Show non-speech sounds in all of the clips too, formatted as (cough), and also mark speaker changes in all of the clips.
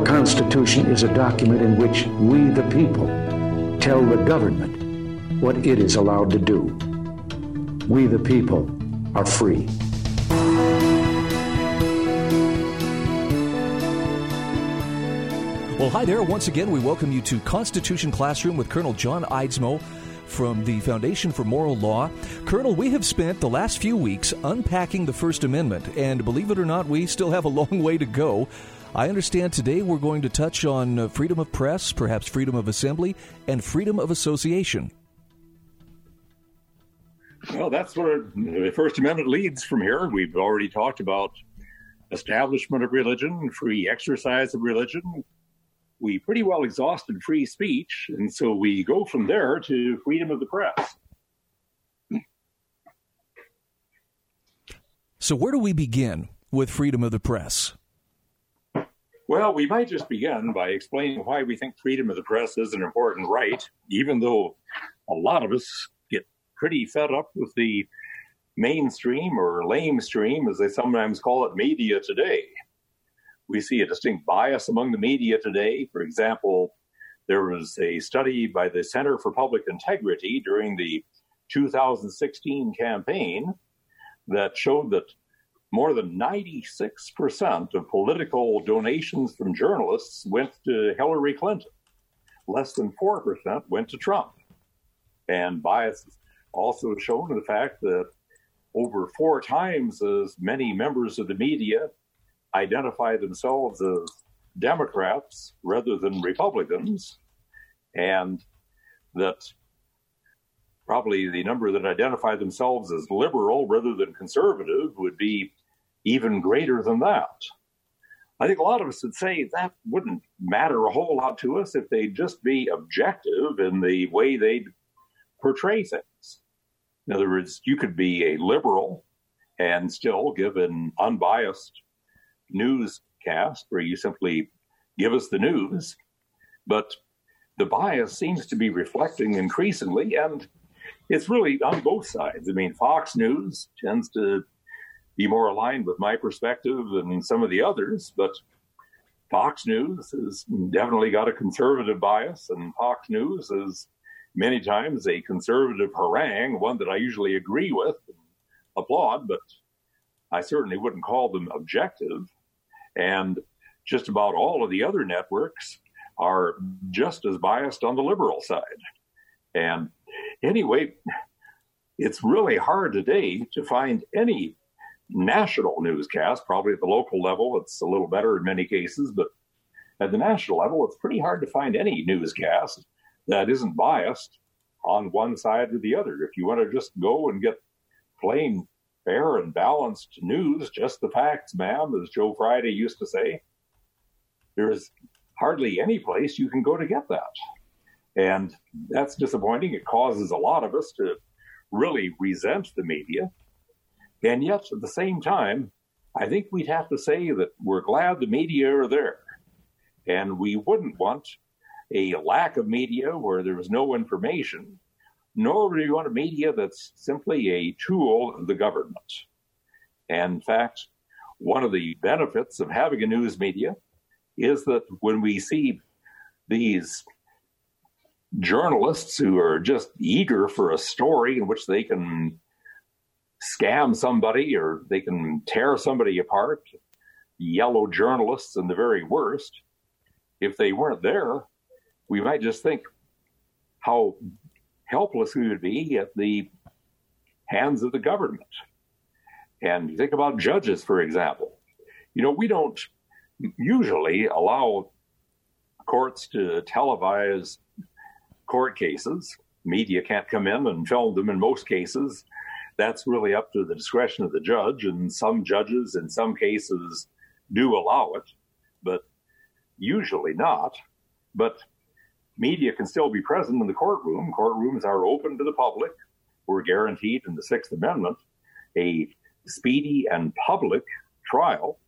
Speaker 1: Our Constitution is a document in which we, the people, tell the government what it is allowed to do. We, the people, are free.
Speaker 2: Well, hi there. Once again, we welcome you to Constitution Classroom with Colonel John Eidsmoe from the Foundation for Moral Law. Colonel, we have spent the last few weeks unpacking the First Amendment, and believe it or not, we still have a long way to go. I understand today we're going to touch on uh, freedom of press, perhaps freedom of assembly, and freedom of association.
Speaker 3: Well, that's where the First Amendment leads from here. We've already talked about establishment of religion, free exercise of religion, we pretty well exhausted free speech, and so we go from there to freedom of the press.
Speaker 2: So, where do we begin with freedom of the press?
Speaker 3: Well, we might just begin by explaining why we think freedom of the press is an important right, even though a lot of us get pretty fed up with the mainstream or lamestream, as they sometimes call it, media today we see a distinct bias among the media today. For example, there was a study by the Center for Public Integrity during the 2016 campaign that showed that more than 96% of political donations from journalists went to Hillary Clinton. Less than 4% went to Trump. And bias is also shown in the fact that over four times as many members of the media identify themselves as Democrats rather than Republicans, and that probably the number that identify themselves as liberal rather than conservative would be even greater than that. I think a lot of us would say that wouldn't matter a whole lot to us if they'd just be objective in the way they'd portray things. In other words, you could be a liberal and still give an unbiased newscast where you simply give us the news, but the bias seems to be reflecting increasingly, and it's really on both sides. I mean, Fox News tends to be more aligned with my perspective than some of the others, but Fox News has definitely got a conservative bias, and Fox News is many times a conservative harangue, one that I usually agree with and applaud, but I certainly wouldn't call them objective. And just about all of the other networks are just as biased on the liberal side. And anyway, it's really hard today to find any national newscast. Probably at the local level, it's a little better in many cases, but at the national level, it's pretty hard to find any newscast that isn't biased on one side or the other. If you want to just go and get plain fair and balanced news, just the facts, ma'am, as Joe Friday used to say. There is hardly any place you can go to get that. And that's disappointing. It causes a lot of us to really resent the media. And yet, at the same time, I think we'd have to say that we're glad the media are there. And we wouldn't want a lack of media where there was no information nor do we want a media that's simply a tool of the government. And in fact, one of the benefits of having a news media is that when we see these journalists who are just eager for a story in which they can scam somebody or they can tear somebody apart, yellow journalists and the very worst, if they weren't there, we might just think how helpless we would be at the hands of the government. And think about judges, for example. You know, we don't usually allow courts to televise court cases. Media can't come in and film them in most cases. That's really up to the discretion of the judge, and some judges in some cases do allow it, but usually not. But media can still be present in the courtroom. Courtrooms are open to the public. We're guaranteed in the Sixth Amendment a speedy and public trial.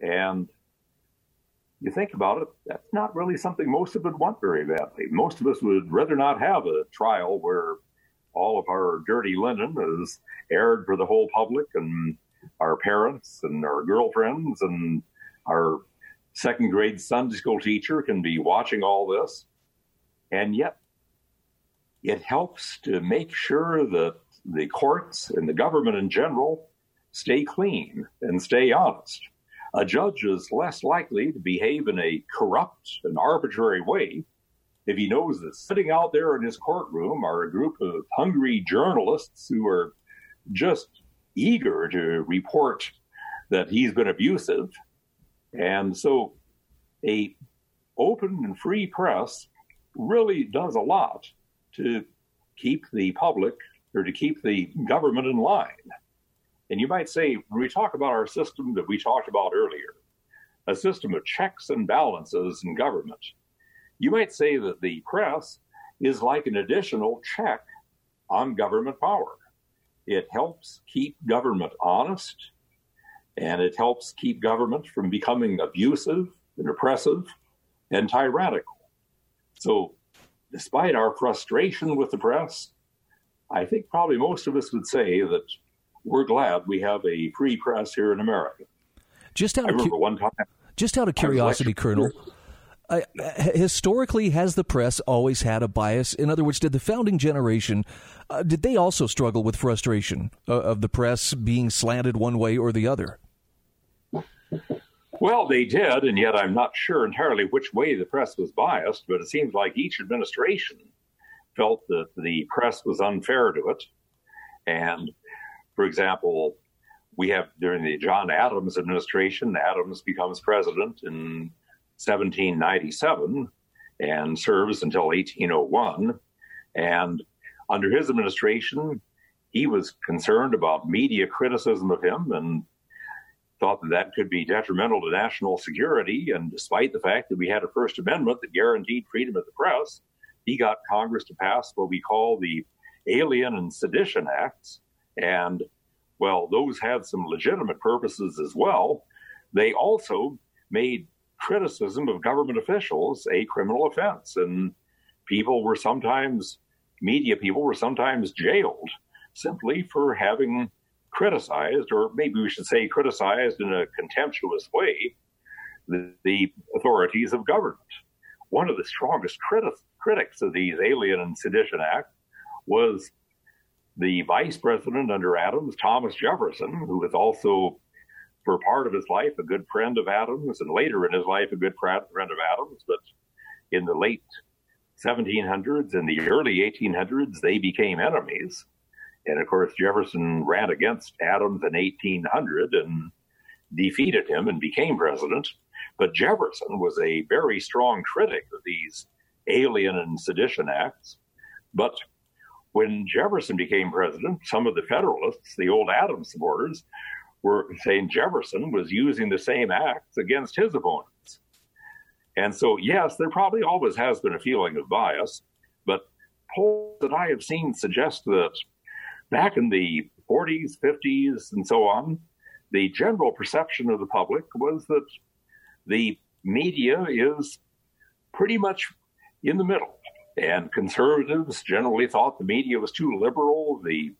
Speaker 3: And you think about it, that's not really something most of us want very badly. Most of us would rather not have a trial where all of our dirty linen is aired for the whole public and our parents and our girlfriends and our second grade Sunday school teacher can be watching all this, and yet it helps to make sure that the courts and the government in general stay clean and stay honest. A judge is less likely to behave in a corrupt and arbitrary way if he knows that sitting out there in his courtroom are a group of hungry journalists who are just eager to report that he's been abusive. And so a open and free press really does a lot to keep the public or to keep the government in line. And you might say, when we talk about our system that we talked about earlier, a system of checks and balances in government, you might say that the press is like an additional check on government power. It helps keep government honest and it helps keep government from becoming abusive and oppressive and tyrannical. So, despite our frustration with the press, I think probably most of us would say that we're glad we have a free press here in America.
Speaker 2: Just out
Speaker 3: I remember
Speaker 2: cu-
Speaker 3: one time.
Speaker 2: Just out of curiosity, Colonel. Uh, historically, has the press always had a bias? In other words, did the founding generation uh, did they also struggle with frustration uh, of the press being slanted one way or the other?
Speaker 3: Well, they did, and yet I'm not sure entirely which way the press was biased, but it seems like each administration felt that the press was unfair to it. And for example, we have during the John Adams administration, Adams becomes president in 1797 and serves until 1801. And under his administration, he was concerned about media criticism of him and thought that that could be detrimental to national security. And despite the fact that we had a First Amendment that guaranteed freedom of the press, he got Congress to pass what we call the Alien and Sedition Acts. And well, those had some legitimate purposes as well. They also made criticism of government officials a criminal offense. And people were sometimes, media people were sometimes jailed simply for having criticized, or maybe we should say criticized in a contemptuous way, the, the authorities of government. One of the strongest criti- critics of these Alien and Sedition Act was the vice president under Adams, Thomas Jefferson, who was also, for part of his life, a good friend of Adams, and later in his life, a good friend of Adams. But in the late 1700s and the early 1800s, they became enemies. And of course, Jefferson ran against Adams in 1800 and defeated him and became president. But Jefferson was a very strong critic of these alien and sedition acts. But when Jefferson became president, some of the Federalists, the old Adams supporters, were saying Jefferson was using the same acts against his opponents. And so, yes, there probably always has been a feeling of bias, but polls that I have seen suggest that back in the 40s, 50s, and so on, the general perception of the public was that the media is pretty much in the middle. And conservatives generally thought the media was too liberal. The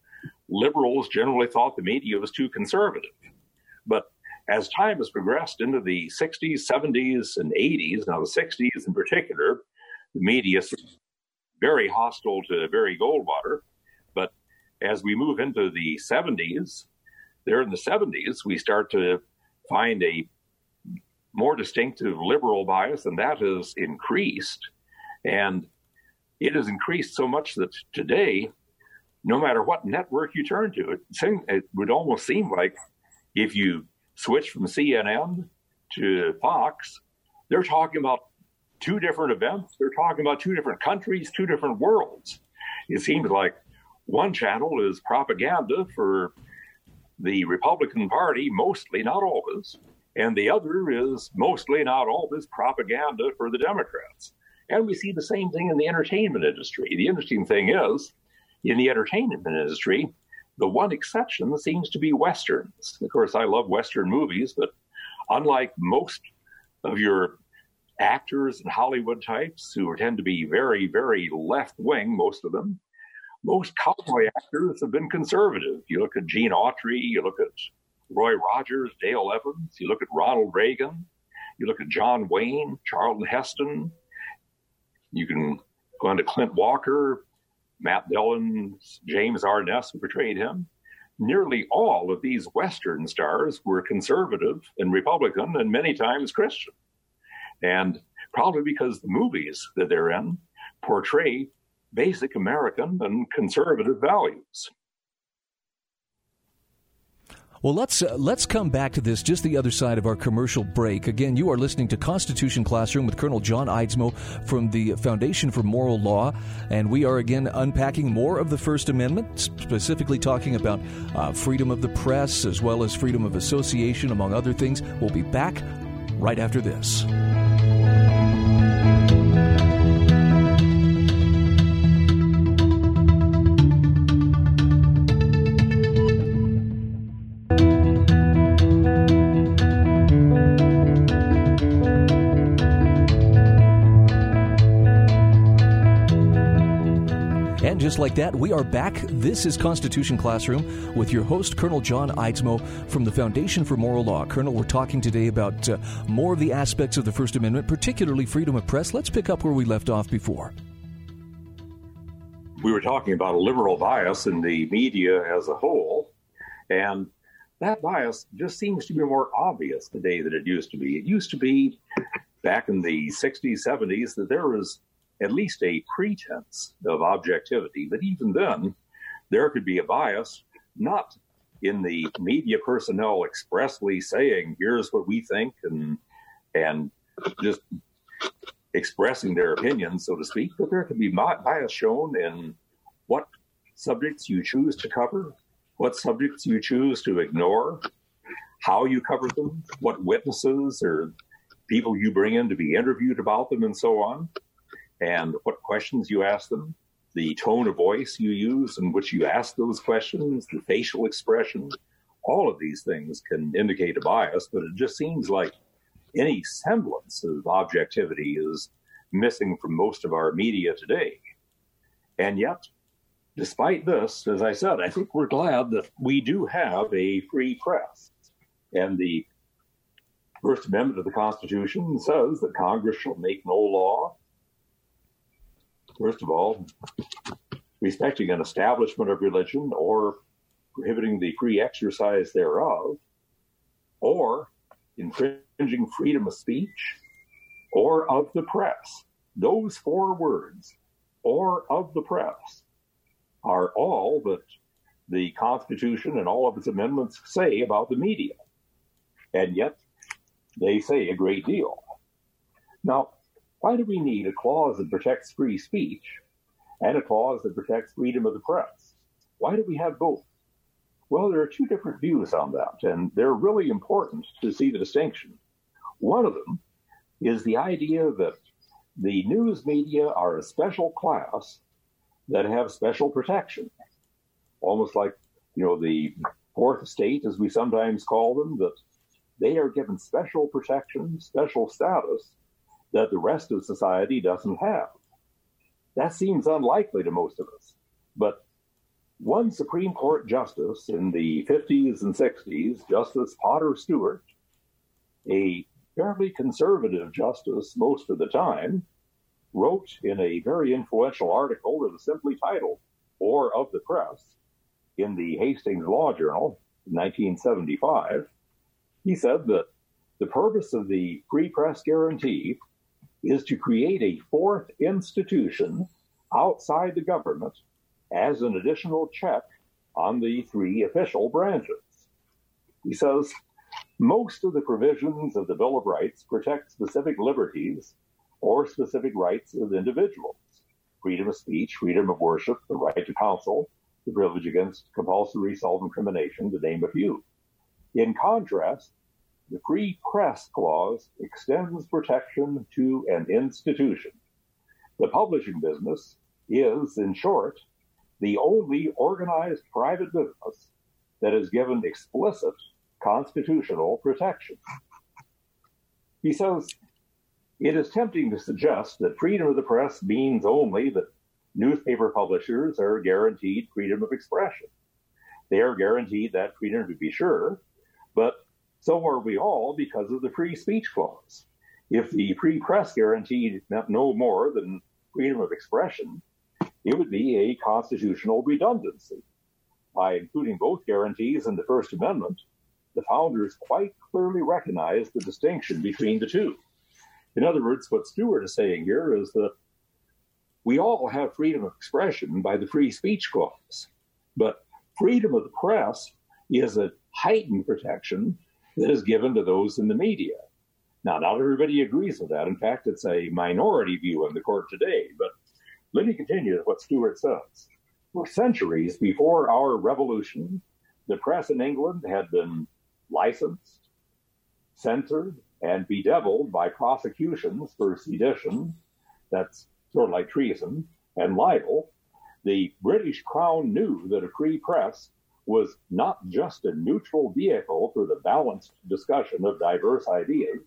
Speaker 3: liberals generally thought the media was too conservative. But as time has progressed into the 60s, 70s, and 80s, now the 60s in particular, the media is very hostile to Barry Goldwater. But as we move into the 70s, there in the 70s, we start to find a more distinctive liberal bias, and that has increased. And it has increased so much that today, no matter what network you turn to, it, it would almost seem like if you switch from CNN to Fox, they're talking about two different events. They're talking about two different countries, two different worlds. It seems like one channel is propaganda for the Republican Party, mostly, not always, and the other is mostly, not always, propaganda for the Democrats. And we see the same thing in the entertainment industry. The interesting thing is, in the entertainment industry, the one exception seems to be Westerns. Of course, I love Western movies, but unlike most of your actors and Hollywood types who tend to be very, very left wing, most of them, most cowboy actors have been conservative. You look at Gene Autry, you look at Roy Rogers, Dale Evans, you look at Ronald Reagan, You look at John Wayne, Charlton Heston. You can go on to Clint Walker, Matt Dillon, James Arness, who portrayed him. Nearly all of these Western stars were conservative and Republican and many times Christian. And probably because the movies that they're in portray basic American and conservative values.
Speaker 2: Well, let's uh, let's come back to this just the other side of our commercial break. Again, you are listening to Constitution Classroom with Colonel John Eidsmoe from the Foundation for Moral Law, and we are again unpacking more of the First Amendment, specifically talking about uh, freedom of the press as well as freedom of association, among other things. We'll be back right after this. Like that, we are back. This is Constitution Classroom with your host, Colonel John Eidsmoe from the Foundation for Moral Law. Colonel, we're talking today about uh, more of the aspects of the First Amendment, particularly freedom of press. Let's pick up where we left off before.
Speaker 3: We were talking about a liberal bias in the media as a whole, and that bias just seems to be more obvious today than it used to be. It used to be back in the 60s, 70s that there was at least a pretense of objectivity. But even then, there could be a bias, not in the media personnel expressly saying, "Here's what we think," and and just expressing their opinions, so to speak. But there could be bias shown in what subjects you choose to cover, what subjects you choose to ignore, how you cover them, what witnesses or people you bring in to be interviewed about them, and so on and what questions you ask them, the tone of voice you use in which you ask those questions, the facial expression, all of these things can indicate a bias, but it just seems like any semblance of objectivity is missing from most of our media today. And yet, despite this, as I said, I think we're glad that we do have a free press. And the First Amendment of the Constitution says that Congress shall make no law First of all, respecting an establishment of religion or prohibiting the free exercise thereof, or infringing freedom of speech, or of the press. Those four words, or of the press, are all that the Constitution and all of its amendments say about the media. And yet, they say a great deal. Now, why do we need a clause that protects free speech and a clause that protects freedom of the press? Why do we have both? Well, there are two different views on that, and they're really important to see the distinction. One of them is the idea that the news media are a special class that have special protection, almost like you know the fourth estate, as we sometimes call them, that they are given special protection, special status that the rest of society doesn't have. That seems unlikely to most of us. But one Supreme Court justice in the 50s and 60s, Justice Potter Stewart, a fairly conservative justice most of the time, wrote in a very influential article that was simply titled Or of the Press in the Hastings Law Journal in 1975. He said that the purpose of the free press guarantee is to create a fourth institution outside the government as an additional check on the three official branches. He says most of the provisions of the Bill of Rights protect specific liberties or specific rights of individuals freedom of speech, freedom of worship, the right to counsel, the privilege against compulsory self incrimination, to name a few. In contrast, the Free Press Clause extends protection to an institution. The publishing business is, in short, the only organized private business that is given explicit constitutional protection. He says it is tempting to suggest that freedom of the press means only that newspaper publishers are guaranteed freedom of expression. They are guaranteed that freedom to be sure, but so are we all because of the free speech clause. if the free press guarantee meant no more than freedom of expression, it would be a constitutional redundancy. By including both guarantees in the First Amendment, the founders quite clearly recognized the distinction between the two. In other words, what Stewart is saying here is that we all have freedom of expression by the free speech clause, but freedom of the press is a heightened protection that is given to those in the media. Now, not everybody agrees with that. In fact, it's a minority view in the court today. But let me continue what Stewart says. For centuries before our revolution, the press in England had been licensed, censored, and bedeviled by prosecutions for sedition, that's sort of like treason, and libel. The British Crown knew that a free press was not just a neutral vehicle for the balanced discussion of diverse ideas.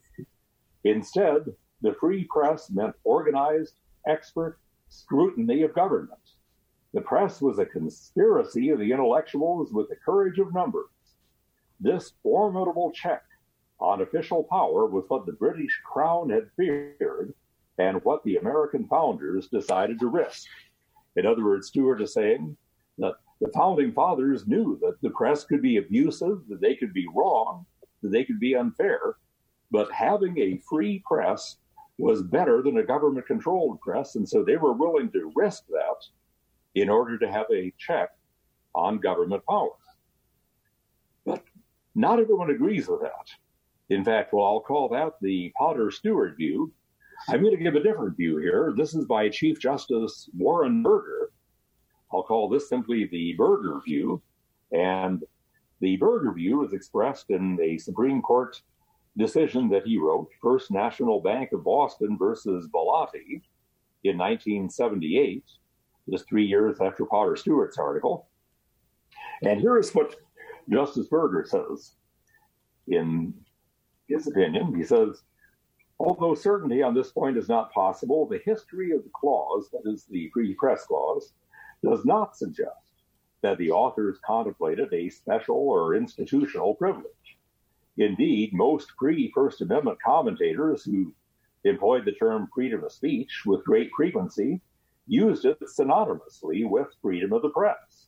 Speaker 3: Instead, the free press meant organized, expert scrutiny of government. The press was a conspiracy of the intellectuals with the courage of numbers. This formidable check on official power was what the British crown had feared and what the American founders decided to risk. In other words, Stewart is saying that the founding fathers knew that the press could be abusive, that they could be wrong, that they could be unfair, but having a free press was better than a government controlled press. And so they were willing to risk that in order to have a check on government power. But not everyone agrees with that. In fact, well, I'll call that the Potter Stewart view. I'm going to give a different view here. This is by Chief Justice Warren Burger, I'll call this simply the Burger view. And the Burger view is expressed in a Supreme Court decision that he wrote, First National Bank of Boston versus Bellotti in 1978, just three years after Potter Stewart's article. And here's what Justice Burger says in his opinion. He says, although certainty on this point is not possible, the history of the clause, that is the free press clause, does not suggest that the authors contemplated a special or institutional privilege. Indeed, most pre First Amendment commentators who employed the term freedom of speech with great frequency used it synonymously with freedom of the press.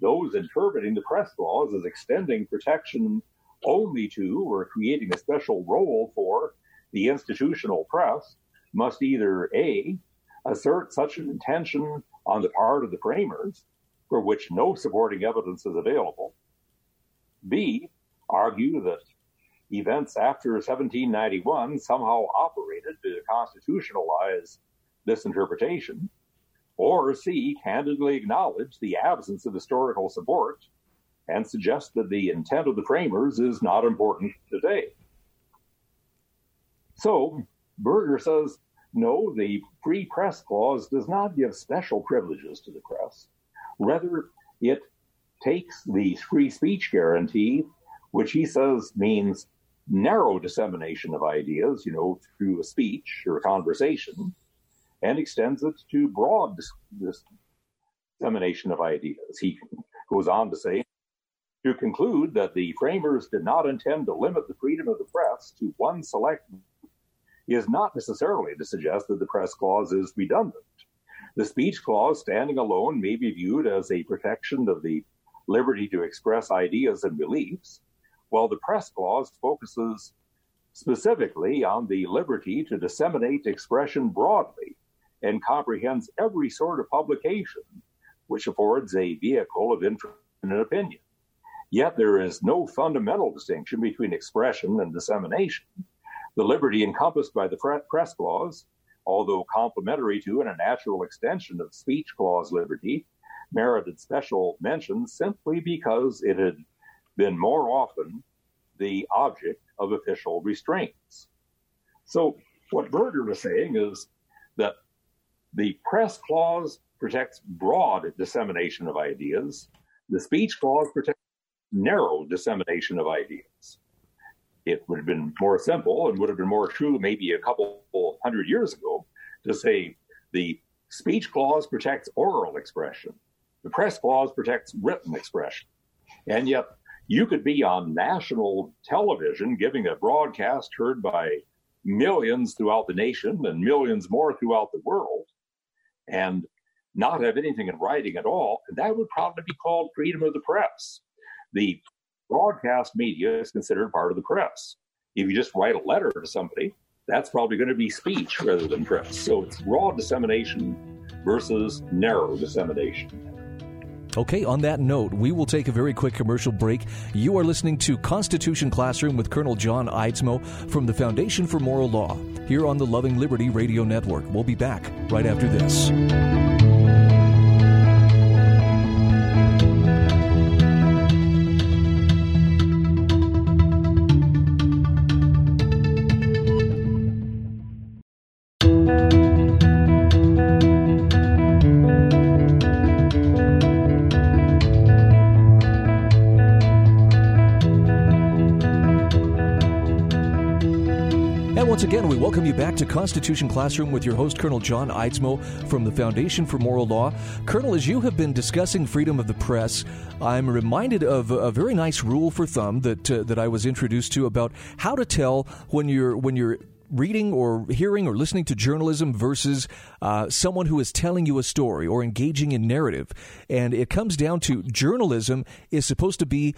Speaker 3: Those interpreting the press clause as extending protection only to or creating a special role for the institutional press must either A, assert such an intention on the part of the framers for which no supporting evidence is available. B, argue that events after 1791 somehow operated to constitutionalize this interpretation. Or C, candidly acknowledge the absence of historical support and suggest that the intent of the framers is not important today. So, Burger says no, the free press clause does not give special privileges to the press. Rather, it takes the free speech guarantee, which he says means narrow dissemination of ideas, you know, through a speech or a conversation, and extends it to broad dis- dissemination of ideas. He goes on to say, to conclude that the framers did not intend to limit the freedom of the press to one select is not necessarily to suggest that the press clause is redundant. The speech clause, standing alone, may be viewed as a protection of the liberty to express ideas and beliefs, while the press clause focuses specifically on the liberty to disseminate expression broadly and comprehends every sort of publication which affords a vehicle of interest and opinion. Yet there is no fundamental distinction between expression and dissemination, the liberty encompassed by the press clause, although complementary to and a natural extension of speech clause liberty, merited special mention simply because it had been more often the object of official restraints. So, what Burger was saying is that the press clause protects broad dissemination of ideas, the speech clause protects narrow dissemination of ideas it would have been more simple and would have been more true maybe a couple hundred years ago to say the speech clause protects oral expression, the press clause protects written expression. And yet, you could be on national television giving a broadcast heard by millions throughout the nation and millions more throughout the world and not have anything in writing at all, And that would probably be called freedom of the press. The broadcast media is considered part of the press. If you just write a letter to somebody, that's probably going to be speech rather than press. So it's raw dissemination versus narrow dissemination.
Speaker 2: Okay, on that note, we will take a very quick commercial break. You are listening to Constitution Classroom with Colonel John Eidsmoe from the Foundation for Moral Law here on the Loving Liberty Radio Network. We'll be back right after this. To Constitution Classroom with your host, Colonel John Eidsmoe from the Foundation for Moral Law. Colonel, as you have been discussing freedom of the press, I'm reminded of a very nice rule for thumb that uh, that I was introduced to about how to tell when you're when you're reading or hearing or listening to journalism versus uh, someone who is telling you a story or engaging in narrative. And it comes down to journalism is supposed to be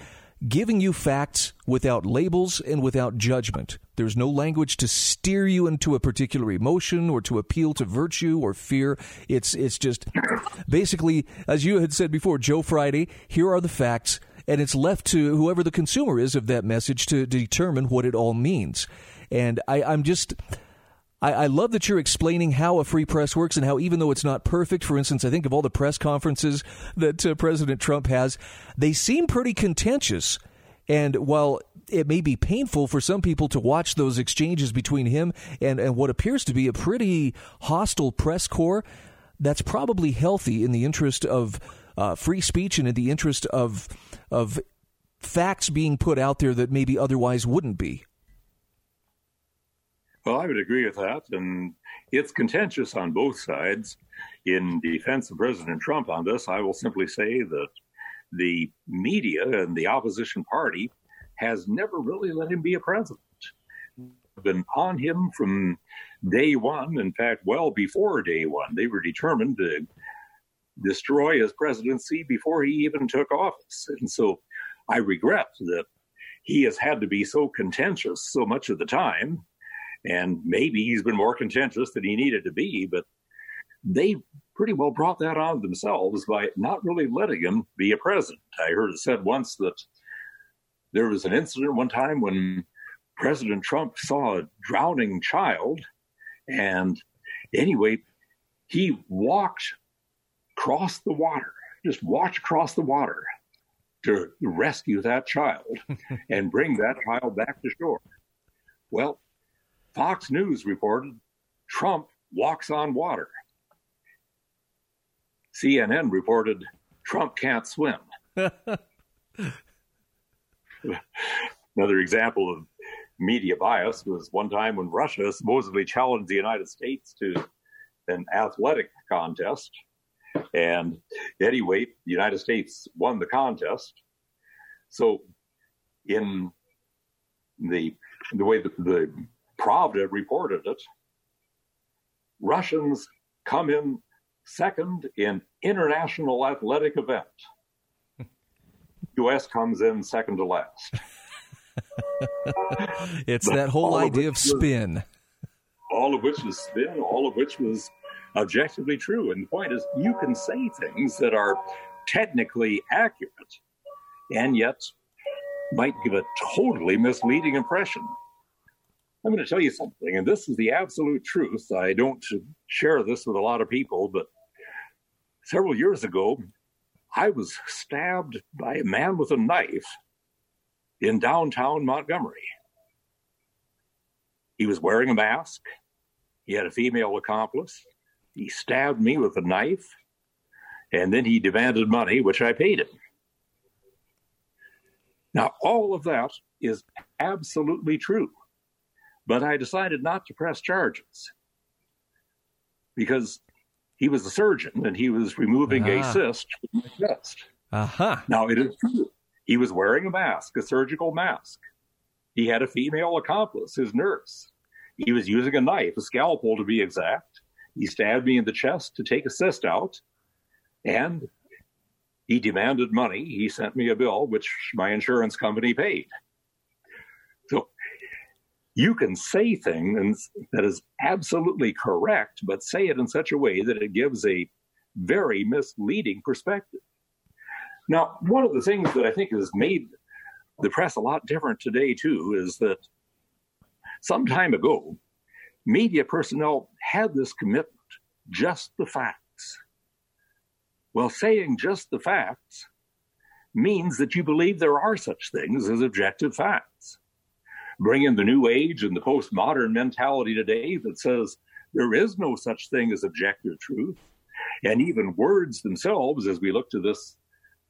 Speaker 2: giving you facts without labels and without judgment. There's no language to steer you into a particular emotion or to appeal to virtue or fear. It's it's just basically, as you had said before, Joe Friday. Here are the facts, and it's left to whoever the consumer is of that message to, determine what it all means. And I, I'm just I, I, love that you're explaining how a free press works and how, even though it's not perfect, for instance, I think of all the press conferences (laughs) that uh, President Trump has, they seem pretty contentious. And while it may be painful for some people to watch those exchanges between him and, and what appears to be a pretty hostile press corps, that's probably healthy in the interest of uh, free speech and in the interest of of facts being put out there that maybe otherwise wouldn't be.
Speaker 3: Well, I would agree with that. And it's contentious on both sides. In defense of President Trump on this, I will simply say that the media and the opposition party has never really let him be a president. Been on him from day one. In fact, well before day one, they were determined to destroy his presidency before he even took office. And so I regret that he has had to be so contentious so much of the time and maybe he's been more contentious than he needed to be, but they pretty well brought that on themselves by not really letting him be a president. I heard it said once that there was an incident one time when President Trump saw a drowning child, and anyway, he walked across the water, just walked across the water to rescue that child (laughs) and bring that child back to shore. Well, Fox News reported Trump walks on water. CNN reported Trump can't swim. (laughs) Another example of media bias was one time when Russia supposedly challenged the United States to an athletic contest. And anyway, the United States won the contest. So, in the the way the, the Pravda reported it. Russians come in second in international athletic event. (laughs) U.S. comes in second to last. (laughs)
Speaker 2: it's that whole idea of spin. Was,
Speaker 3: all of which is spin, all of which was objectively true. And the point is, you can say things that are technically accurate and yet might give a totally misleading impression. I'm going to tell you something, and this is the absolute truth. I don't share this with a lot of people, but several years ago, I was stabbed by a man with a knife in downtown Montgomery. He was wearing a mask. He had a female accomplice. He stabbed me with a knife, and then he demanded money, which I paid him. Now, all of that is absolutely true. But I decided not to press charges because he was a surgeon and he was removing uh-huh. a cyst from my chest.
Speaker 2: Uh-huh.
Speaker 3: Now, it is true. He was wearing a mask, a surgical mask. He had a female accomplice, his nurse. He was using a knife, a scalpel to be exact. He stabbed me in the chest to take a cyst out, and he demanded money. He sent me a bill, which my insurance company paid. You can say things that is absolutely correct, but say it in such a way that it gives a very misleading perspective. Now, one of the things that I think has made the press a lot different today, too, is that some time ago, media personnel had this commitment just the facts. Well, saying just the facts means that you believe there are such things as objective facts. Bring in the new age and the postmodern mentality today that says there is no such thing as objective truth. And even words themselves, as we look to this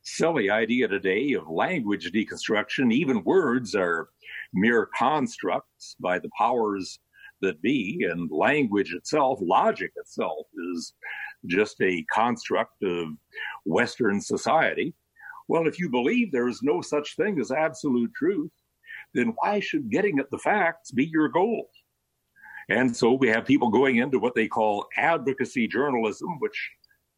Speaker 3: silly idea today of language deconstruction, even words are mere constructs by the powers that be, and language itself, logic itself, is just a construct of Western society. Well, if you believe there is no such thing as absolute truth, then why should getting at the facts be your goal? And so we have people going into what they call advocacy journalism, which,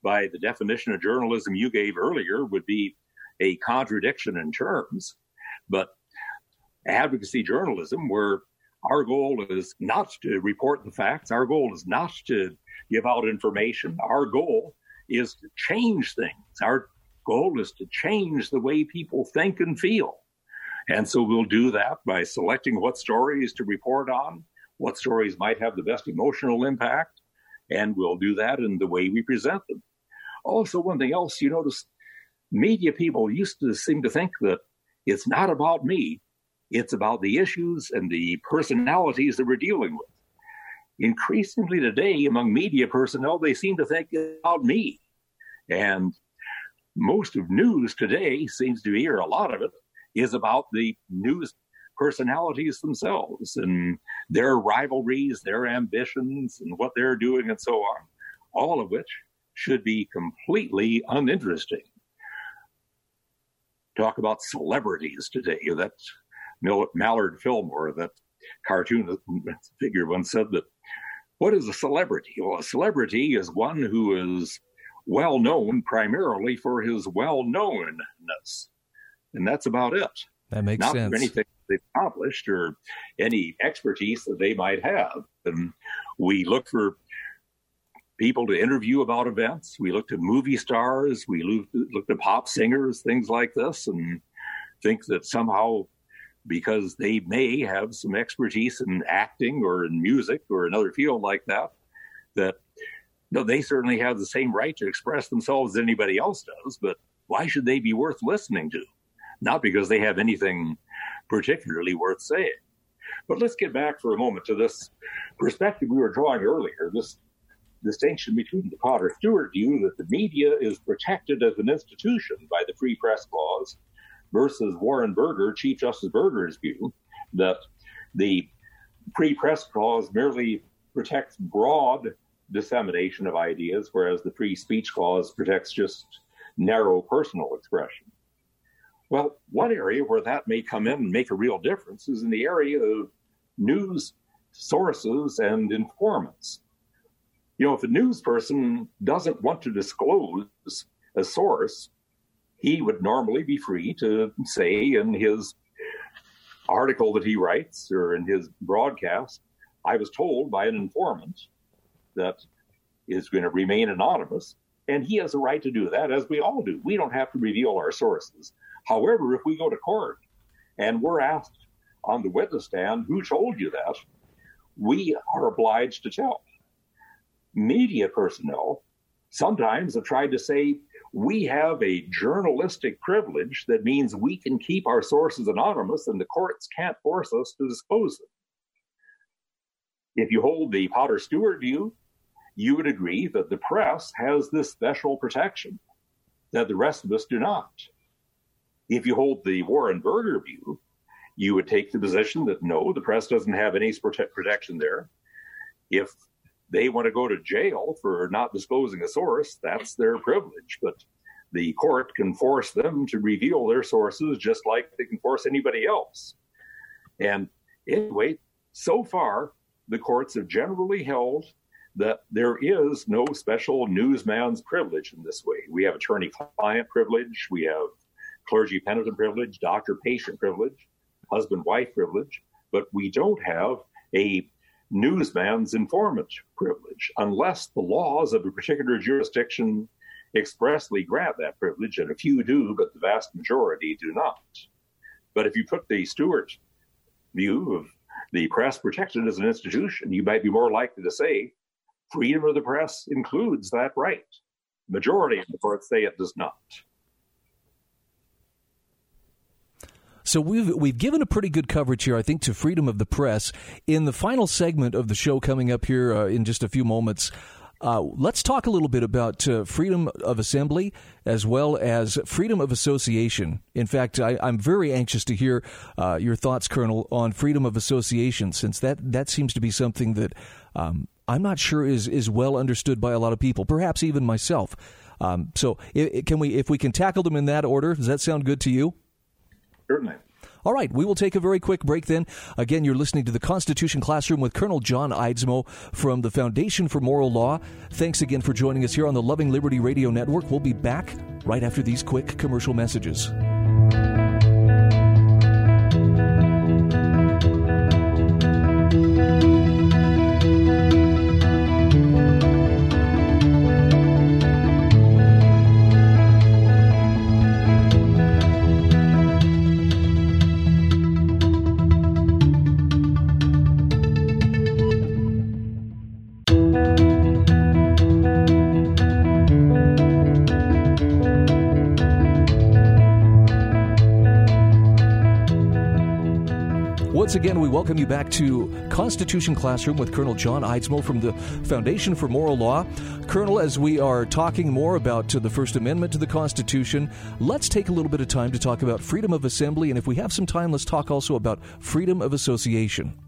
Speaker 3: by the definition of journalism you gave earlier, would be a contradiction in terms. But advocacy journalism, where our goal is not to report the facts, our goal is not to give out information, our goal is to change things. Our goal is to change the way people think and feel. And so we'll do that by selecting what stories to report on, what stories might have the best emotional impact, and we'll do that in the way we present them. Also, one thing else you notice media people used to seem to think that it's not about me, it's about the issues and the personalities that we're dealing with. Increasingly today, among media personnel, they seem to think about me. And most of news today seems to be, or a lot of it, is about the news personalities themselves and their rivalries, their ambitions, and what they're doing, and so on. All of which should be completely uninteresting. Talk about celebrities today. That Mallard Fillmore, that cartoon (laughs) figure, once said that what is a celebrity? Well, a celebrity is one who is well known primarily for his well knownness. And that's about it.
Speaker 2: That makes
Speaker 3: Not
Speaker 2: sense.
Speaker 3: for anything they've accomplished or any expertise that they might have. And we look for people to interview about events. We look to movie stars. We look, look to pop singers, things like this, and think that somehow because they may have some expertise in acting or in music or another field like that, that no, they certainly have the same right to express themselves as anybody else does, but why should they be worth listening to? Not because they have anything particularly worth saying. But let's get back for a moment to this perspective we were drawing earlier, this distinction between the Potter Stewart view that the media is protected as an institution by the Free Press Clause versus Warren Burger, Chief Justice Burger's view that the Free Press Clause merely protects broad dissemination of ideas, whereas the Free Speech Clause protects just narrow personal expression. Well, one area where that may come in and make a real difference is in the area of news sources and informants. You know, if a news person doesn't want to disclose a source, he would normally be free to say in his article that he writes or in his broadcast, I was told by an informant that is going to remain anonymous. And he has a right to do that, as we all do. We don't have to reveal our sources. However, if we go to court and we're asked on the witness stand, who told you that? We are obliged to tell. Media personnel sometimes have tried to say, we have a journalistic privilege that means we can keep our sources anonymous and the courts can't force us to disclose them. If you hold the Potter Stewart view, you would agree that the press has this special protection that the rest of us do not. If you hold the Warren Burger view, you would take the position that no, the press doesn't have any prote- protection there. If they want to go to jail for not disclosing a source, that's their privilege. But the court can force them to reveal their sources just like they can force anybody else. And anyway, so far, the courts have generally held that there is no special newsman's privilege in this way. We have attorney client privilege, we have clergy penitent privilege, doctor patient privilege, husband wife privilege, but we don't have a newsman's informant privilege unless the laws of a particular jurisdiction expressly grant that privilege, and a few do, but the vast majority do not. But if you put the Stewart view of the press protected as an institution, you might be more likely to say freedom of the press includes that right. Majority of the courts say it does not.
Speaker 2: So we've we've given a pretty good coverage here, I think, to freedom of the press. In the final segment of the show coming up here uh, in just a few moments, uh, let's talk a little bit about uh, freedom of assembly as well as freedom of association. In fact, I, am very anxious to hear uh, your thoughts, Colonel, on freedom of association, since that that seems to be something that um, I'm not sure is is well understood by a lot of people, perhaps even myself. Um, so, it, can we, if we can tackle them in that order, does that sound good to you?
Speaker 3: Certainly.
Speaker 2: All right, we will take a very quick break then. Again, you're listening to the Constitution Classroom with Colonel John Eidsmoe from the Foundation for Moral Law. Thanks again for joining us here on the Loving Liberty Radio Network. We'll be back right after these quick commercial messages. Once again, we welcome you back to Constitution Classroom with Colonel John Eidsmoe from the Foundation for Moral Law. Colonel, as we are talking more about the First Amendment to the Constitution, let's take a little bit of time to talk about freedom of assembly. And if we have some time, let's talk also about freedom of association.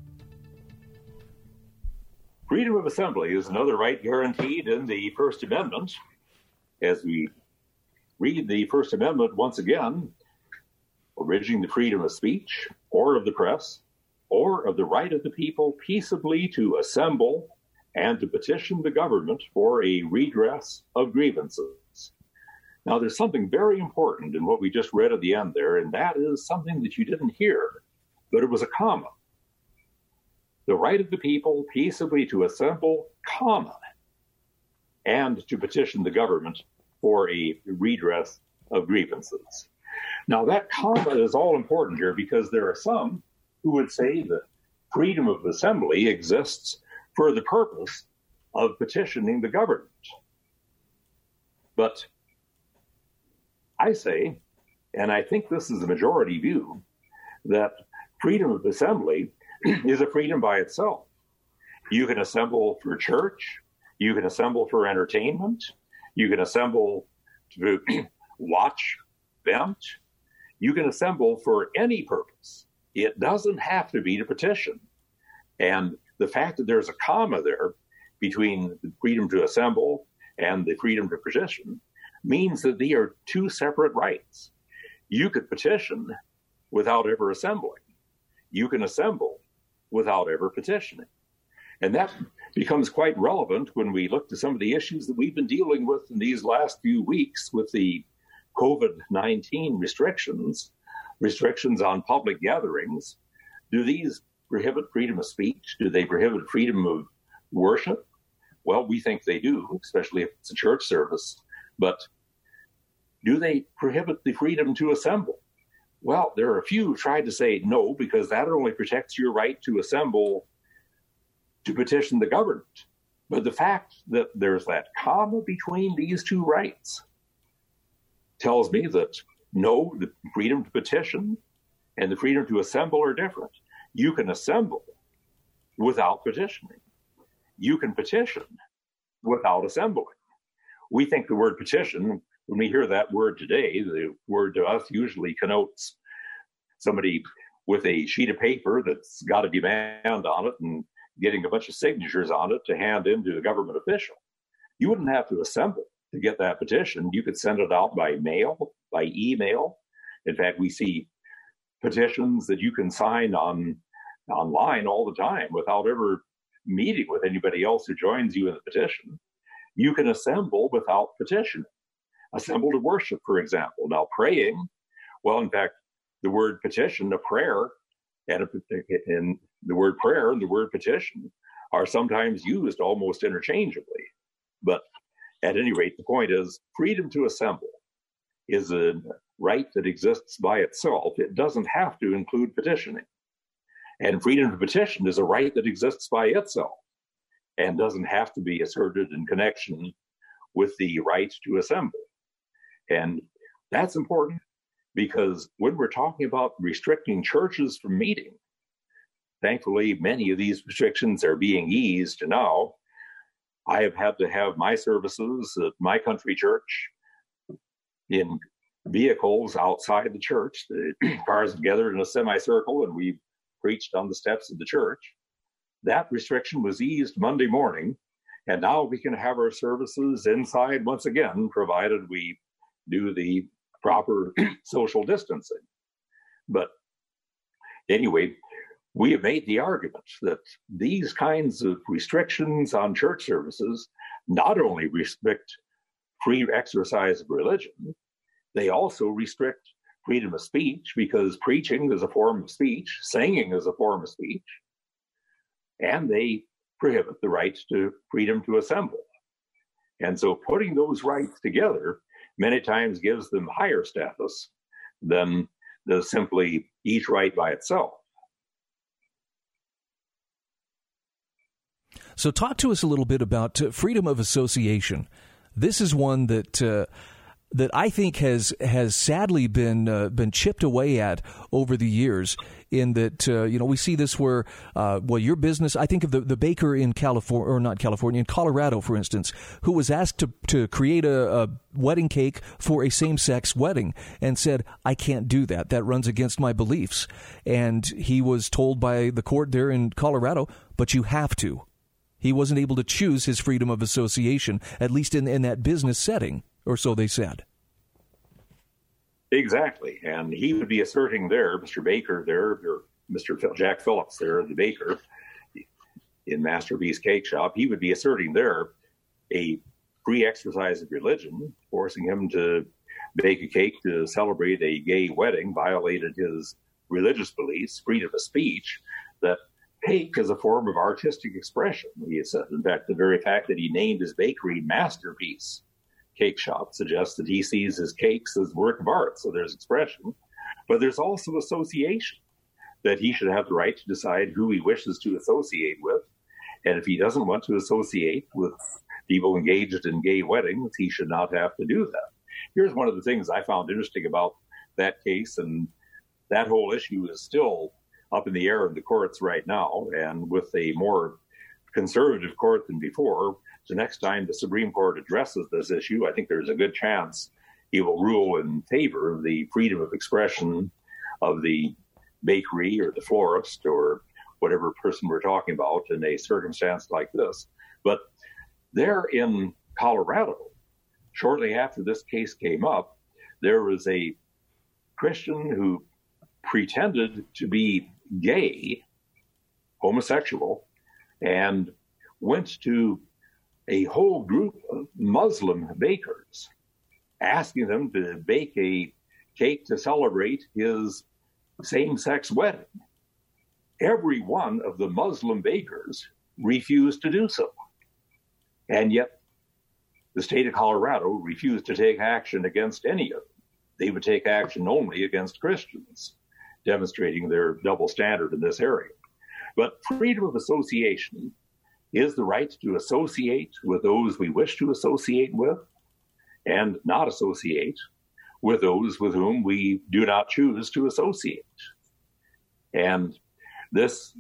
Speaker 3: Freedom of assembly is another right guaranteed in the First Amendment. As we read the First Amendment once again, abridging the freedom of speech or of the press, or of the right of the people peaceably to assemble and to petition the government for a redress of grievances. Now, there's something very important in what we just read at the end there, and that is something that you didn't hear, but it was a comma. The right of the people peaceably to assemble, comma, and to petition the government for a redress of grievances. Now, that comma is all important here because there are some who would say that freedom of assembly exists for the purpose of petitioning the government. But I say, and I think this is the majority view, that freedom of assembly (clears throat) is a freedom by itself. You can assemble for church, you can assemble for entertainment, you can assemble to (clears throat) watch event, you can assemble for any purpose. It doesn't have to be to petition. And the fact that there's a comma there between the freedom to assemble and the freedom to petition means that they are two separate rights. You could petition without ever assembling. You can assemble without ever petitioning. And that becomes quite relevant when we look to some of the issues that we've been dealing with in these last few weeks with the COVID 19 restrictions restrictions on public gatherings, do these prohibit freedom of speech? Do they prohibit freedom of worship? Well, we think they do, especially if it's a church service. But do they prohibit the freedom to assemble? Well, there are a few who tried to say no, because that only protects your right to assemble to petition the government. But the fact that there's that comma between these two rights tells me that no, the freedom to petition and the freedom to assemble are different. You can assemble without petitioning. You can petition without assembling. We think the word petition, when we hear that word today, the word to us usually connotes somebody with a sheet of paper that's got a demand on it and getting a bunch of signatures on it to hand in to a government official. You wouldn't have to assemble to get that petition. You could send it out by mail, by email. In fact, we see petitions that you can sign on online all the time without ever meeting with anybody else who joins you in the petition. You can assemble without petitioning. Assemble to worship, for example. Now, praying, well, in fact, the word petition, a prayer, and, a, and the word prayer and the word petition are sometimes used almost interchangeably. But at any rate, the point is freedom to assemble is a right that exists by itself. It doesn't have to include petitioning. And freedom to petition is a right that exists by itself and doesn't have to be asserted in connection with the right to assemble. And that's important because when we're talking about restricting churches from meeting, thankfully, many of these restrictions are being eased now. I have had to have my services at my country church in vehicles outside the church. The (clears throat) cars gathered in a semicircle and we preached on the steps of the church. That restriction was eased Monday morning, and now we can have our services inside once again, provided we do the proper (clears throat) social distancing. But anyway, we have made the argument that these kinds of restrictions on church services not only restrict free exercise of religion, they also restrict freedom of speech because preaching is a form of speech, singing is a form of speech, and they prohibit the right to freedom to assemble. And so putting those rights together many times gives them higher status than the simply each right by itself.
Speaker 2: So, talk to us a little bit about uh, freedom of association. This is one that uh, that I think has has sadly been uh, been chipped away at over the years. In that, uh, you know, we see this where, uh, well, your business. I think of the, the baker in California, or not California, in Colorado, for instance, who was asked to to create a, a wedding cake for a same sex wedding, and said, "I can't do that. That runs against my beliefs." And he was told by the court there in Colorado, "But you have to." He wasn't able to choose his freedom of association, at least in, in that business setting or so they said.
Speaker 3: Exactly. And he would be asserting there, Mr. Baker there, or Mr. Jack Phillips there, the baker in Masterpiece Cakeshop, he would be asserting there a free exercise of religion, forcing him to bake a cake to celebrate a gay wedding violated his religious beliefs, freedom of speech, that cake is a form of artistic expression, he said. In fact, the very fact that he named his bakery Masterpiece Cakeshop suggests that he sees his cakes as work of art. So there's expression, but there's also association that he should have the right to decide who he wishes to associate with. And if he doesn't want to associate with people engaged in gay weddings, he should not have to do that. Here's one of the things I found interesting about that case, and that whole issue is still up in the air in the courts right now. And with a more conservative court than before, the next time the Supreme Court addresses this issue, I think there's a good chance he will rule in favor of the freedom of expression of the bakery or the florist or whatever person we're talking about in a circumstance like this. But there in Colorado, shortly after this case came up, there was a Christian who pretended to be gay, homosexual, and went to a whole group of Muslim bakers, asking them to bake a cake to celebrate his same sex wedding. Every one of the Muslim bakers refused to do so. And yet, the state of Colorado refused to take action against any of them. They would take action only against Christians, demonstrating their double standard in this area. But freedom of association is the right to associate with those we wish to associate with and not associate with those with whom we do not choose to associate. And this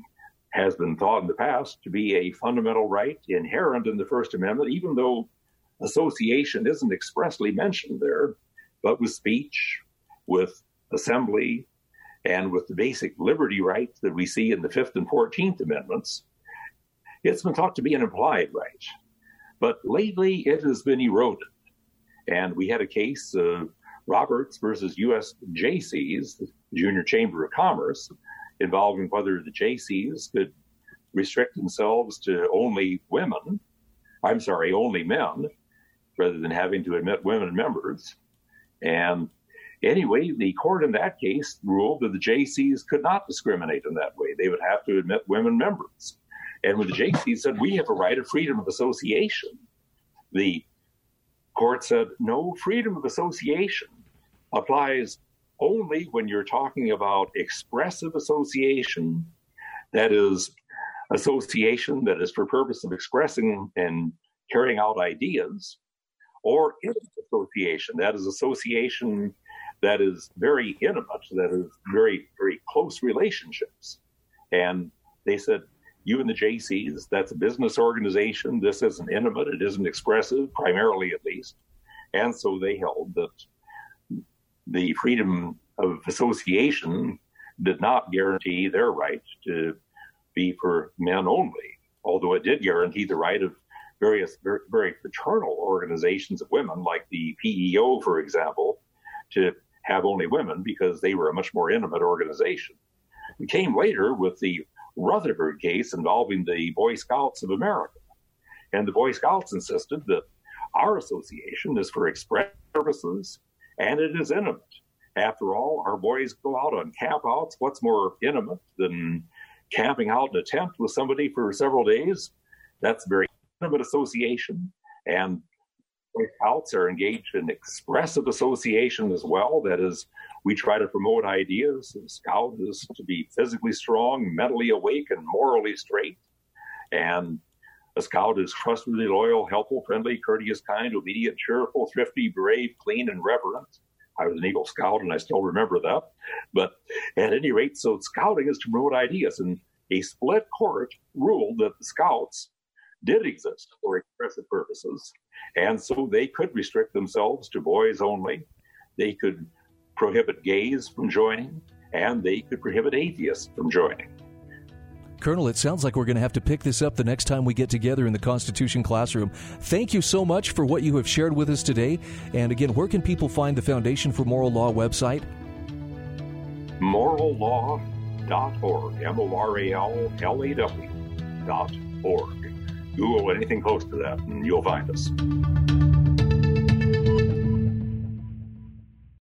Speaker 3: has been thought in the past to be a fundamental right inherent in the First Amendment, even though association isn't expressly mentioned there, but with speech, with assembly, and with the basic liberty rights that we see in the Fifth and Fourteenth Amendments, it's been thought to be an implied right. But lately it has been eroded. And we had a case of Roberts versus U.S. Jaycees, the Junior Chamber of Commerce, involving whether the Jaycees could restrict themselves to only women. I'm sorry, only men, rather than having to admit women members. And anyway, the court in that case ruled that the Jaycees could not discriminate in that way. They would have to admit women members. And when the Jaycees said, we have a right of freedom of association, the court said, no, freedom of association applies only when you're talking about expressive association, that is, association that is for purpose of expressing and carrying out ideas, or association, that is, association that is very intimate, that is very, very close relationships. And they said, you and the Jaycees, that's a business organization. This isn't intimate, it isn't expressive, primarily at least. And so they held that the freedom of association did not guarantee their right to be for men only, although it did guarantee the right of various very, fraternal organizations of women, like the PEO, for example, to have only women because they were a much more intimate organization. It came later with the Rutherford case involving the Boy Scouts of America. And the Boy Scouts insisted that our association is for express purposes and it is intimate. After all, our boys go out on campouts. What's more intimate than camping out in a tent with somebody for several days? That's very intimate association. And Scouts are engaged in expressive association as well. That is, we try to promote ideas. A scout is to be physically strong, mentally awake, and morally straight. And a scout is trustworthy, loyal, helpful, friendly, courteous, kind, obedient, cheerful, thrifty, brave, clean, and reverent. I was an Eagle Scout and I still remember that. But at any rate, so scouting is to promote ideas. And a split court ruled that the scouts did exist for expressive purposes. And so they could restrict themselves to boys only. They could prohibit gays from joining, and they could prohibit atheists from joining.
Speaker 2: Colonel, it sounds like we're going to have to pick this up the next time we get together in the Constitution classroom. Thank you so much for what you have shared with us today. And again, where can people find the Foundation for Moral Law website?
Speaker 3: morallaw.org, M O R A L L A W dot org. Google or anything close to that, and you'll find us.